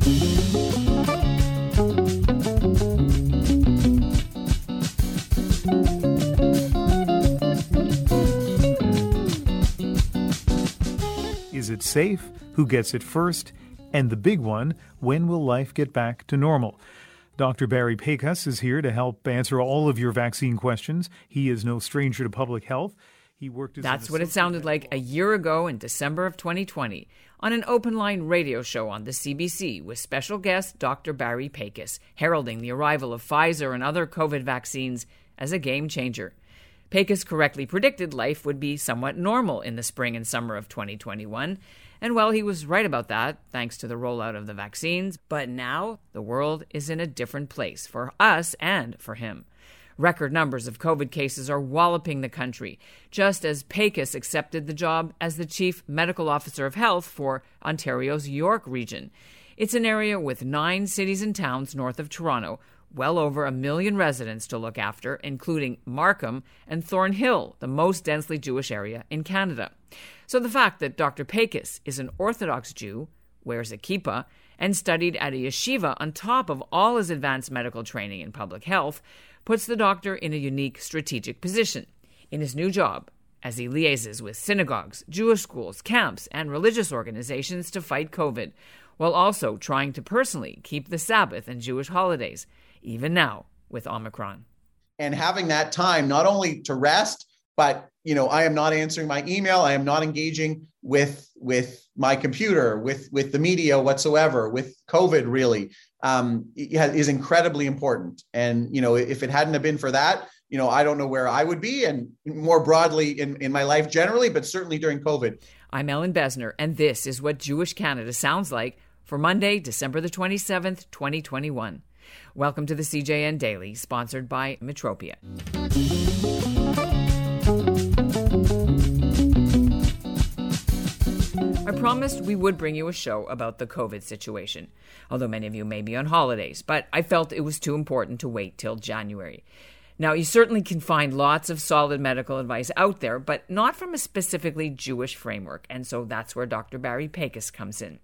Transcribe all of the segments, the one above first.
Is it safe? Who gets it first? And the big one, when will life get back to normal? Dr. Barry Pakes is here to help answer all of your vaccine questions. He is no stranger to public health. He worked as That's what it sounded like a year ago in December of 2020 on an open line radio show on the CBC with special guest Dr. Barry Pakes, heralding the arrival of Pfizer and other COVID vaccines as a game changer. Pakes correctly predicted life would be somewhat normal in the spring and summer of 2021. And well, he was right about that, thanks to the rollout of the vaccines. But now the world is in a different place for us and for him. Record numbers of COVID cases are walloping the country, just as Pakes accepted the job as the Chief Medical Officer of Health for Ontario's York region. It's an area with nine cities and towns north of Toronto, well over a million residents to look after, including Markham and Thornhill, the most densely Jewish area in Canada. So the fact that Dr. Pakes is an Orthodox Jew, wears a kippah, and studied at a yeshiva on top of all his advanced medical training in public health puts the doctor in a unique strategic position. In his new job, as he liaises with synagogues, Jewish schools, camps, and religious organizations to fight COVID, while also trying to personally keep the Sabbath and Jewish holidays, even now with Omicron. And having that time not only to rest, but you know i am not answering my email. I am not engaging with with my computer with with the media whatsoever with covid really um, is incredibly important. And you know if it hadn't have been for that you know i don't know where i would be and more broadly in, in my life generally but certainly during covid. I'm Ellin Bessner and this is what jewish canada sounds like for monday december the 27th 2021 welcome to the cjn daily sponsored by metropia I promised we would bring you a show about the COVID situation, although many of you may be on holidays, but I felt it was too important to wait till January. Now, you certainly can find lots of solid medical advice out there, but not from a specifically Jewish framework, and so that's where Dr. Barry Pakes comes in.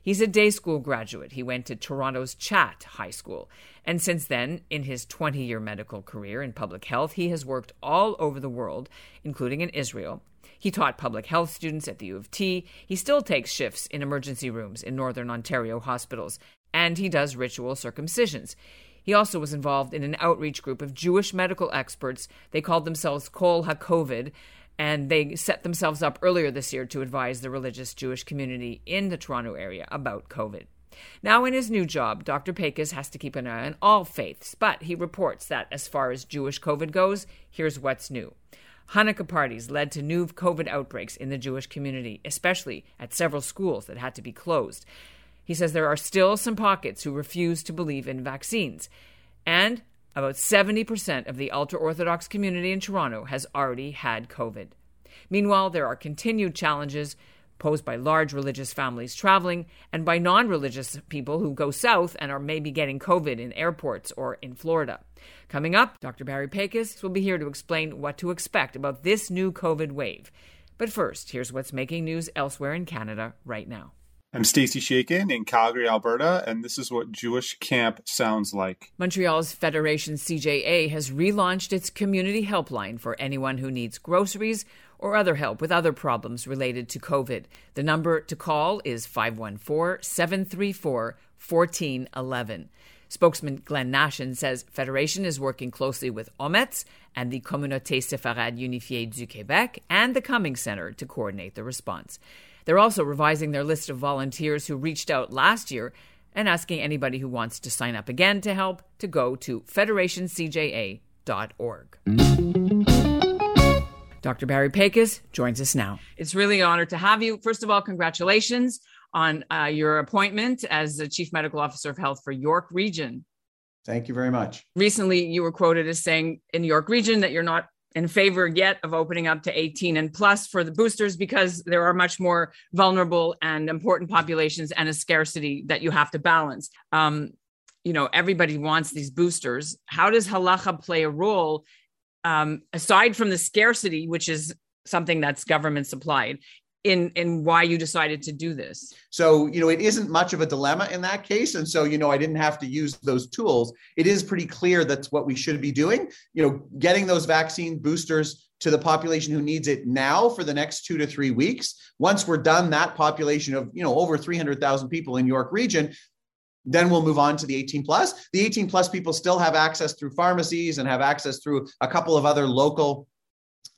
He's a day school graduate. He went to Toronto's Chat High School. And since then, in his 20 year medical career in public health, he has worked all over the world, including in Israel, he taught public health students at the U of T. He still takes shifts in emergency rooms in Northern Ontario hospitals, and he does ritual circumcisions. He also was involved in an outreach group of Jewish medical experts. They called themselves Kol HaKovid, and they set themselves up earlier this year to advise the religious Jewish community in the Toronto area about COVID. Now, in his new job, Dr. Pakes has to keep an eye on all faiths, but he reports that as far as Jewish COVID goes, here's what's new. Hanukkah parties led to new COVID outbreaks in the Jewish community, especially at several schools that had to be closed. He says there are still some pockets who refuse to believe in vaccines. And about 70% of the ultra Orthodox community in Toronto has already had COVID. Meanwhile, there are continued challenges posed by large religious families traveling and by non religious people who go south and are maybe getting COVID in airports or in Florida. Coming up, Dr. Barry Pakes will be here to explain what to expect about this new COVID wave. But first, here's what's making news elsewhere in Canada right now. I'm Stacey Shakin in Calgary, Alberta, and this is what Jewish camp sounds like. Montreal's Federation CJA has relaunched its community helpline for anyone who needs groceries or other help with other problems related to COVID. The number to call is 514 734 1411. Spokesman Glenn Nashen says Federation is working closely with Ometz and the Communauté Séfarade Unifiée du Québec and the Cummings Center to coordinate the response. They're also revising their list of volunteers who reached out last year and asking anybody who wants to sign up again to help to go to federationcja.org. Dr. Barry Pakes joins us now. It's really an honor to have you. First of all, congratulations on uh, your appointment as the Chief Medical Officer of Health for York Region. Thank you very much. Recently, you were quoted as saying in York Region that you're not in favor yet of opening up to 18 and plus for the boosters because there are much more vulnerable and important populations and a scarcity that you have to balance. Um, you know, everybody wants these boosters. How does halacha play a role um, aside from the scarcity, which is something that's government supplied? in in why you decided to do this. So you know it isn't much of a dilemma in that case. And so you know i didn't have to use those tools. It is pretty clear that's what we should be doing. You know getting those vaccine boosters to the population who needs it now for the next two to three weeks. Once we're done that population of you know over 300000 people in york region then we'll move on to the 18 plus. The 18 plus people still have access through pharmacies and have access through a couple of other local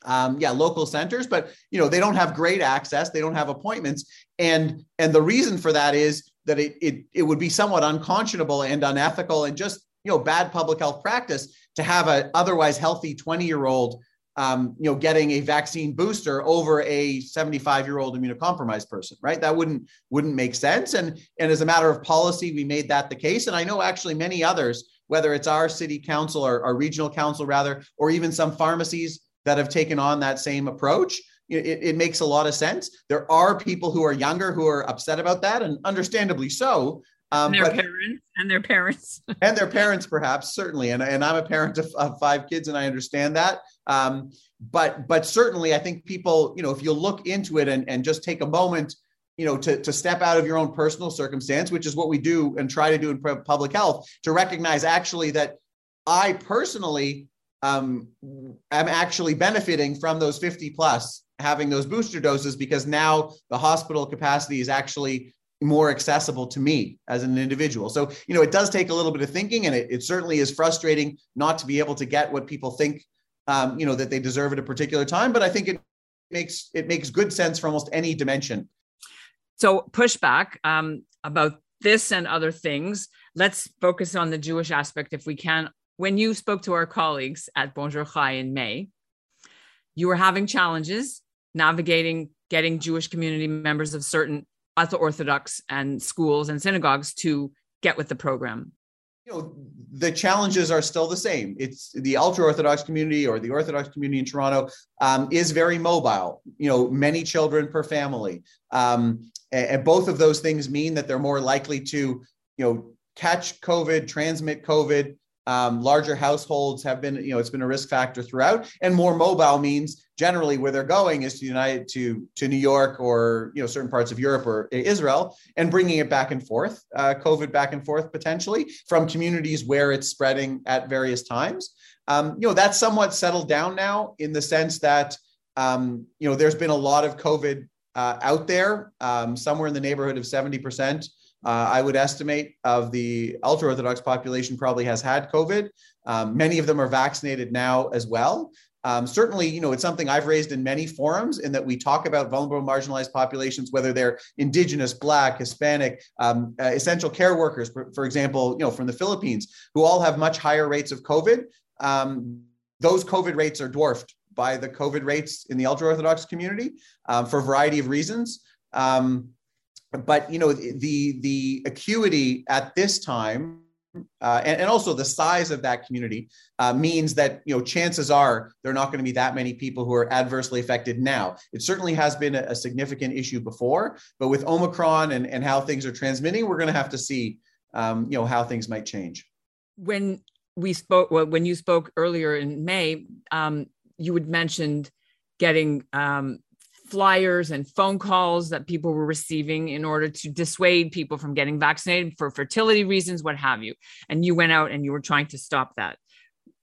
um, yeah local centers but you know they don't have great access. They don't have appointments. And and the reason for that is that it it, it would be somewhat unconscionable and unethical and just you know bad public health practice to have a otherwise healthy 20 year old um, you know getting a vaccine booster over a 75 year old immunocompromised person right that wouldn't wouldn't make sense and and as a matter of policy we made that the case and i know actually many others whether it's our city council or our regional council rather or even some pharmacies that have taken on that same approach. It, it, makes a lot of sense. There are people who are younger who are upset about that, and understandably so. Um, and their but, parents and their parents and their parents, perhaps certainly. And, and I'm a parent of, of five kids, and I understand that. Um, but but certainly, I think people, you know, if you look into it and, and just take a moment, you know, to, to step out of your own personal circumstance, which is what we do and try to do in public health, to recognize actually that I personally um, I'm actually benefiting from those 50 plus having those booster doses because now the hospital capacity is actually more accessible to me as an individual. So, you know, it does take a little bit of thinking and it, it certainly is frustrating not to be able to get what people think, um, you know, that they deserve at a particular time. But I think it makes, it makes good sense for almost any dimension. So pushback um, about this and other things. Let's focus on the Jewish aspect if we can when you spoke to our colleagues at Bonjour Chai in May, you were having challenges navigating getting Jewish community members of certain ultra Orthodox and schools and synagogues to get with the program. You know, the challenges are still the same. It's the ultra Orthodox community or the Orthodox community in Toronto um, is very mobile. You know, many children per family, um, and both of those things mean that they're more likely to, you know, catch COVID, transmit COVID, um, larger households have been, you know, it's been a risk factor throughout. And more mobile means generally where they're going is to United to to New York or you know certain parts of Europe or Israel, and bringing it back and forth, uh, COVID back and forth potentially from communities where it's spreading at various times. Um, you know, that's somewhat settled down now in the sense that um, you know there's been a lot of COVID uh, out there, um, somewhere in the neighborhood of seventy percent uh, I would estimate of the ultra Orthodox population probably has had COVID. Um, many of them are vaccinated now as well. Um, certainly, you know, it's something I've raised in many forums in that we talk about vulnerable marginalized populations, whether they're indigenous, black, Hispanic, um, uh, essential care workers, for, for, example, you know, from the Philippines, who all have much higher rates of COVID. Um, those COVID rates are dwarfed by the COVID rates in the ultra Orthodox community um, for a variety of reasons. Um, but you know the the acuity at this time uh, and, and, also the size of that community uh, means that you know chances are there are not going to be that many people who are adversely affected now. It certainly has been a, a significant issue before but with omicron and, and how things are transmitting we're going to have to see um, you know how things might change. When we spoke well, when you spoke earlier in may um, you had mentioned getting um, flyers and phone calls that people were receiving in order to dissuade people from getting vaccinated for fertility reasons, what have you. And you went out and you were trying to stop that.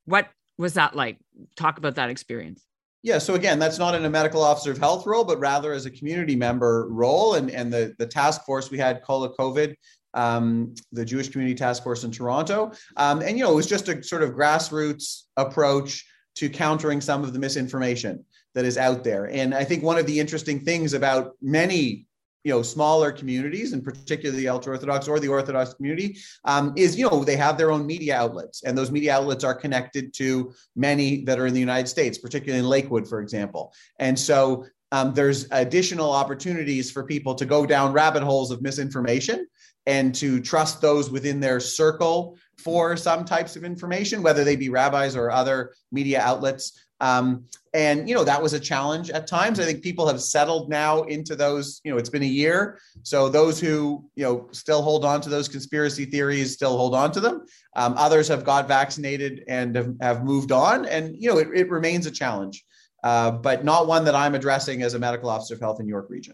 What was that like? Talk about that experience. Yeah, so again, that's not in a medical officer of health role, but rather as a community member role. And, and the, the task force we had, COLA COVID, um, the Jewish Community Task Force in Toronto. Um, and, you know, it was just a sort of grassroots approach to countering some of the misinformation that is out there. And I think one of the interesting things about many you know smaller communities and particularly the ultra orthodox or the orthodox community um, is you know they have their own media outlets and those media outlets are connected to many that are in the united states particularly in lakewood for example and so um, there's additional opportunities for people to go down rabbit holes of misinformation and to trust those within their circle for some types of information, whether they be rabbis or other media outlets. Um, and you know that was a challenge at times. I think people have settled now into those. You know, it's been a year, so those who you know still hold on to those conspiracy theories still hold on to them. Um, others have got vaccinated and have, have, moved on, and you know it, it remains a challenge. uh, but not one that I'm addressing as a medical officer of health in York Region.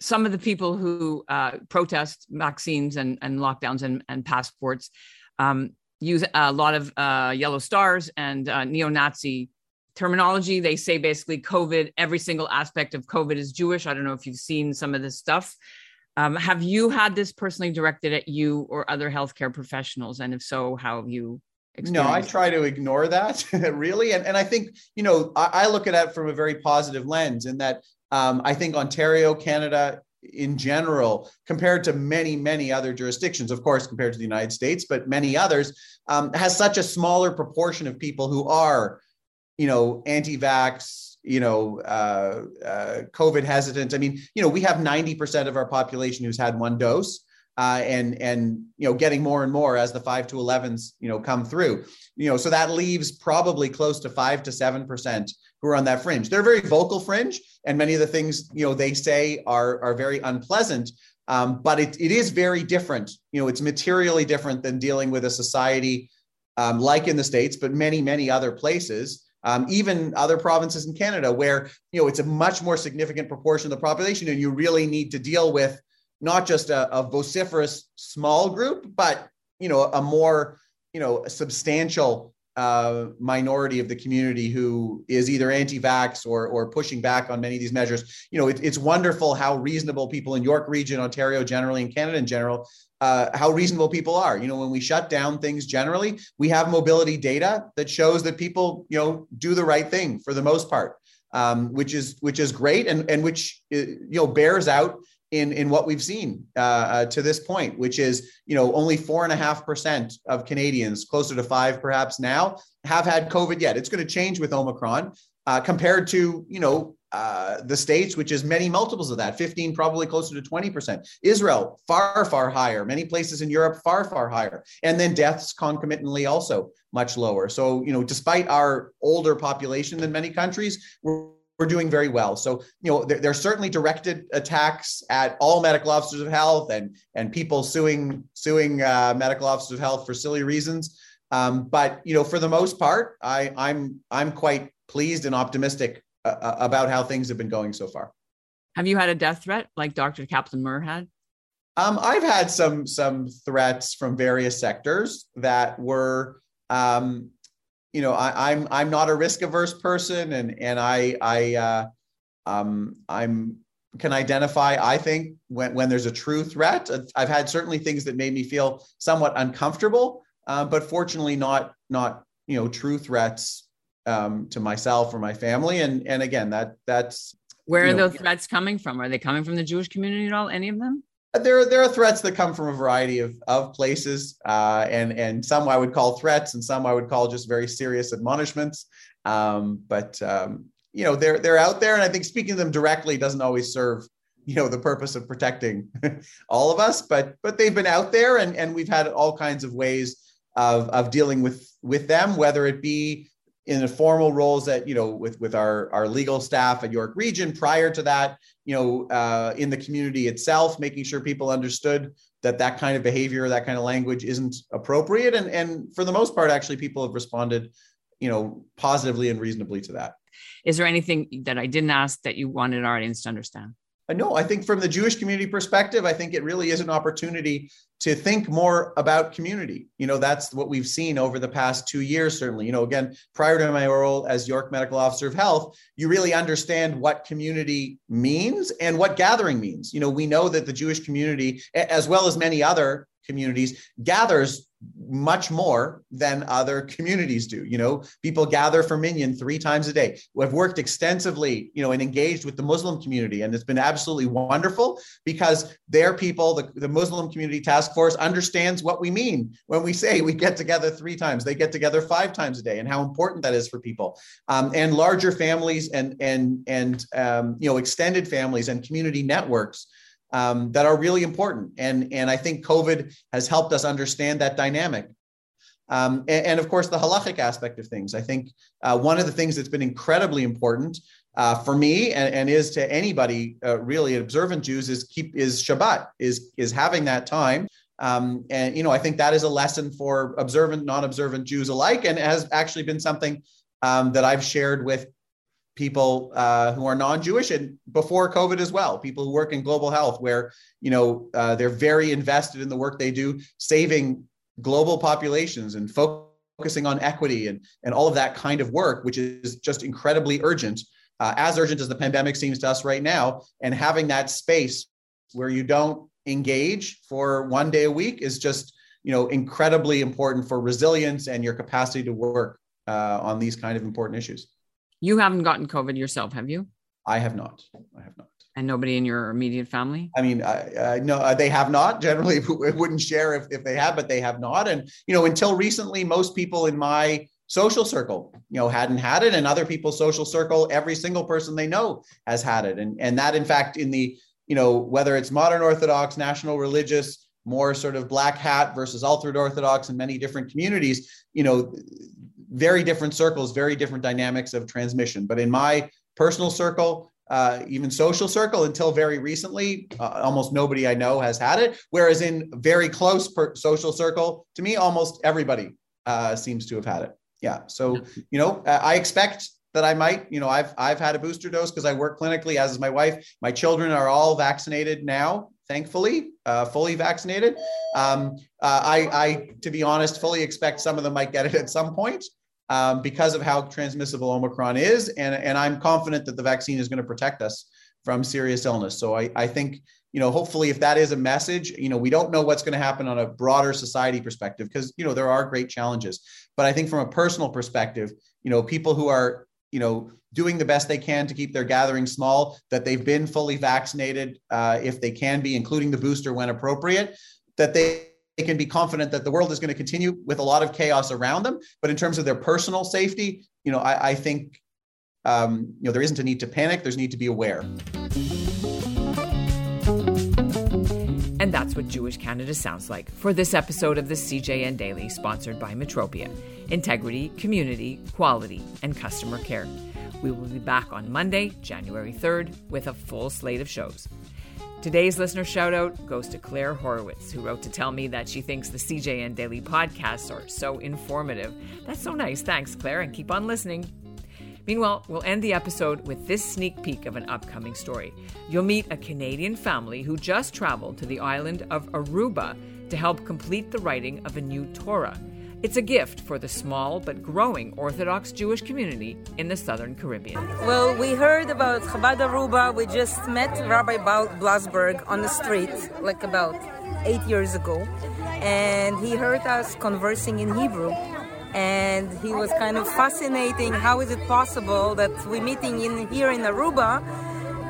Some of the people who uh, protest vaccines and, and lockdowns and, and passports um, use a lot of uh, yellow stars and uh, neo Nazi terminology. They say basically COVID, every single aspect of COVID is Jewish. I don't know if you've seen some of this stuff. Um, have you had this personally directed at you or other healthcare professionals? And if so, how have you no, I try to ignore that really. And, and I think, you know, I, I, look at it from a very positive lens in that um, I think Ontario, Canada in general, compared to many, many other jurisdictions, of course, compared to the United States, but many others, um, has such a smaller proportion of people who are, you know, anti vax, you know, uh, uh, COVID hesitant. I mean, you know, we have 90% of our population who's had one dose uh, and and you know getting more and more as the five to 11s you know come through. You know so that leaves probably close to five to seven percent who are on that fringe. They're very vocal fringe and many of the things you know they say are are very unpleasant um, but it, it is very different. You know it's materially different than dealing with a society um, like in the states but many many other places um, even other provinces in canada where you know it's a much more significant proportion of the population and you really need to deal with not just a, a vociferous small group, but you know a more you know substantial uh, minority of the community who is either anti-vax or or pushing back on many of these measures. You know, it, it's wonderful how reasonable people in York Region, Ontario generally, and Canada in general, uh, how reasonable people are. You know, when we shut down things generally, we have mobility data that shows that people, you know, do the right thing for the most part, um, which is which is great and and which uh, you know bears out in in what we've seen uh, uh, to this point, which is you know only four and a half percent of Canadians, closer to five perhaps now, have had COVID yet. It's going to change with Omicron uh, compared to you know uh, the states, which is many multiples of that, 15, probably closer to 20%. Israel, far, far higher. Many places in Europe, far, far higher. And then deaths concomitantly also much lower. So, you know, despite our older population than many countries, we're we're doing very well. So, you know, there, there, are certainly directed attacks at all medical officers of health and and people suing suing uh, medical officers of health for silly reasons. Um, but you know, for the most part, I, I'm I'm quite pleased and optimistic uh, uh about how things have been going so far. Have you had a death threat like Dr. Kaplan-Myrth had? Um, I've had some some threats from various sectors that were um, you know, I, am I'm, I'm not a risk averse person, and and I I uh, um, I'm can identify. I think when when there's a true threat. I've had certainly things that made me feel somewhat uncomfortable, uh, but fortunately not not you know true threats um, to myself or my family. And and again, that that's where are know, those threats coming from? Are they coming from the Jewish community at all? Any of them? there are there are threats that come from a variety of of places, uh, and and some I would call threats, and some I would call just very serious admonishments. Um, but um, you know they're they're out there, and I think speaking to them directly doesn't always serve you know the purpose of protecting all of us. But but they've been out there, and and we've had all kinds of ways of of dealing with with them, whether it be in the formal roles that you know with with our our legal staff at York Region. Prior to that, you know, uh, in the community itself, making sure people understood that that kind of behavior, that kind of language isn't appropriate, and and for the most part, actually, people have responded, you know, positively and reasonably to that. Is there anything that I didn't ask that you wanted our audience to understand? No, I think from the Jewish community perspective, I think it really is an opportunity to think more about community. You know, that's what we've seen over the past two years, certainly. You know, again, prior to my role as York Medical Officer of Health, you really understand what community means and what gathering means. You know, we know that the Jewish community, as well as many other communities, gathers much more than other communities do. You know, people gather for Minyan three times a day. We've worked extensively, you know, and engaged with the Muslim community, and it's been absolutely wonderful because their people, the, the Muslim Community Task Force, understands what we mean when we say we get together three times. They get together five times a day, and how important that is for people. Um, and larger families and and and um, you know extended families and community networks um, that are really important. And, and I think COVID has helped us understand that dynamic. Um, and, and, of course, the halachic aspect of things. I think uh, one of the things that's been incredibly important uh, for me and, and, is to anybody uh, really observant Jews is keep is Shabbat is is having that time. Um, and you know, I think that is a lesson for observant, non-observant Jews alike, and has actually been something um, that I've shared with people uh, who are non-Jewish and before COVID as well, people who work in global health, where you know uh, they're very invested in the work they do, saving global populations and focusing on equity and and all of that kind of work, which is just incredibly urgent, uh, as urgent as the pandemic seems to us right now. And having that space where you don't engage for one day a week is just you know incredibly important for resilience and your capacity to work uh, on these kind of important issues. You haven't gotten COVID yourself, have you? I have not. I have not. And nobody in your immediate family? I mean, uh, no, uh, they have not. Generally, wouldn't share if, if they have, but they have not. And, you know, until recently, most people in my social circle, you know, hadn't had it. And other people's social circle, every single person they know has had it. And, and that, in fact, in the, you know, whether it's modern Orthodox, national religious, more sort of black hat versus ultra Orthodox in many different communities, you know, very different circles, very different dynamics of transmission. But in my personal circle, uh, even social circle, until very recently, uh, almost nobody I know has had it. Whereas in very close per- social circle, to me, almost everybody uh, seems to have had it. Yeah. So you know, I expect that I might. You know, I've I've had a booster dose because I work clinically, as is my wife. My children are all vaccinated now thankfully, uh, fully vaccinated. Um, uh, I, I, to be honest, fully expect some of them might get it at some point um, because of how transmissible Omicron is. And, and I'm confident that the vaccine is going to protect us from serious illness. So I, I think, you know, hopefully if that is a message, you know, we don't know what's going to happen on a broader society perspective because, you know, there are great challenges. But I think from a personal perspective, you know, people who are, you know, doing the best they can to keep their gathering small, that they've been fully vaccinated uh, if they can be, including the booster when appropriate, that they they can be confident that the world is going to continue with a lot of chaos around them. But in terms of their personal safety, you know, I, I think um, you know there isn't a need to panic. There's need to be aware. And that's what Jewish Canada sounds like for this episode of the CJN Daily, sponsored by Metropia Integrity, Community, Quality, and Customer Care. We will be back on Monday, January 3rd, with a full slate of shows. Today's listener shout out goes to Claire Horowitz, who wrote to tell me that she thinks the CJN Daily podcasts are so informative. That's so nice. Thanks, Claire, and keep on listening. Meanwhile, we'll end the episode with this sneak peek of an upcoming story. You'll meet a Canadian family who just traveled to the island of Aruba to help complete the writing of a new Torah. It's a gift for the small but growing Orthodox Jewish community in the Southern Caribbean. Well, we heard about Chabad Aruba. We just met Rabbi Blasberg on the street like about eight years ago, and he heard us conversing in Hebrew. And he was kind of fascinating. How is it possible that we're meeting in here in Aruba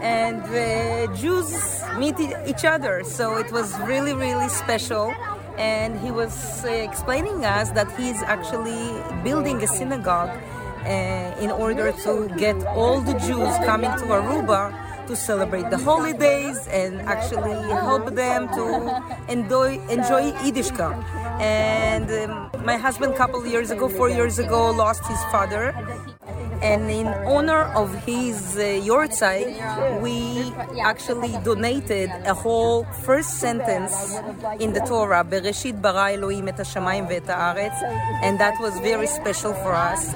and the Jews meet each other? So it was really, really special and he was uh, explaining us that he's actually building a synagogue uh, in order to get all the Jews coming to Aruba to celebrate the holidays and actually help them to enjoy enjoy Yiddishkeit. And um, my husband, couple years ago, four years ago, lost his father, and in honor of his uh, Yortzeit, we actually donated a whole first sentence in the Torah, Bereshit bara Elohim et hashamayim ve'et haaretz, and that was very special for us.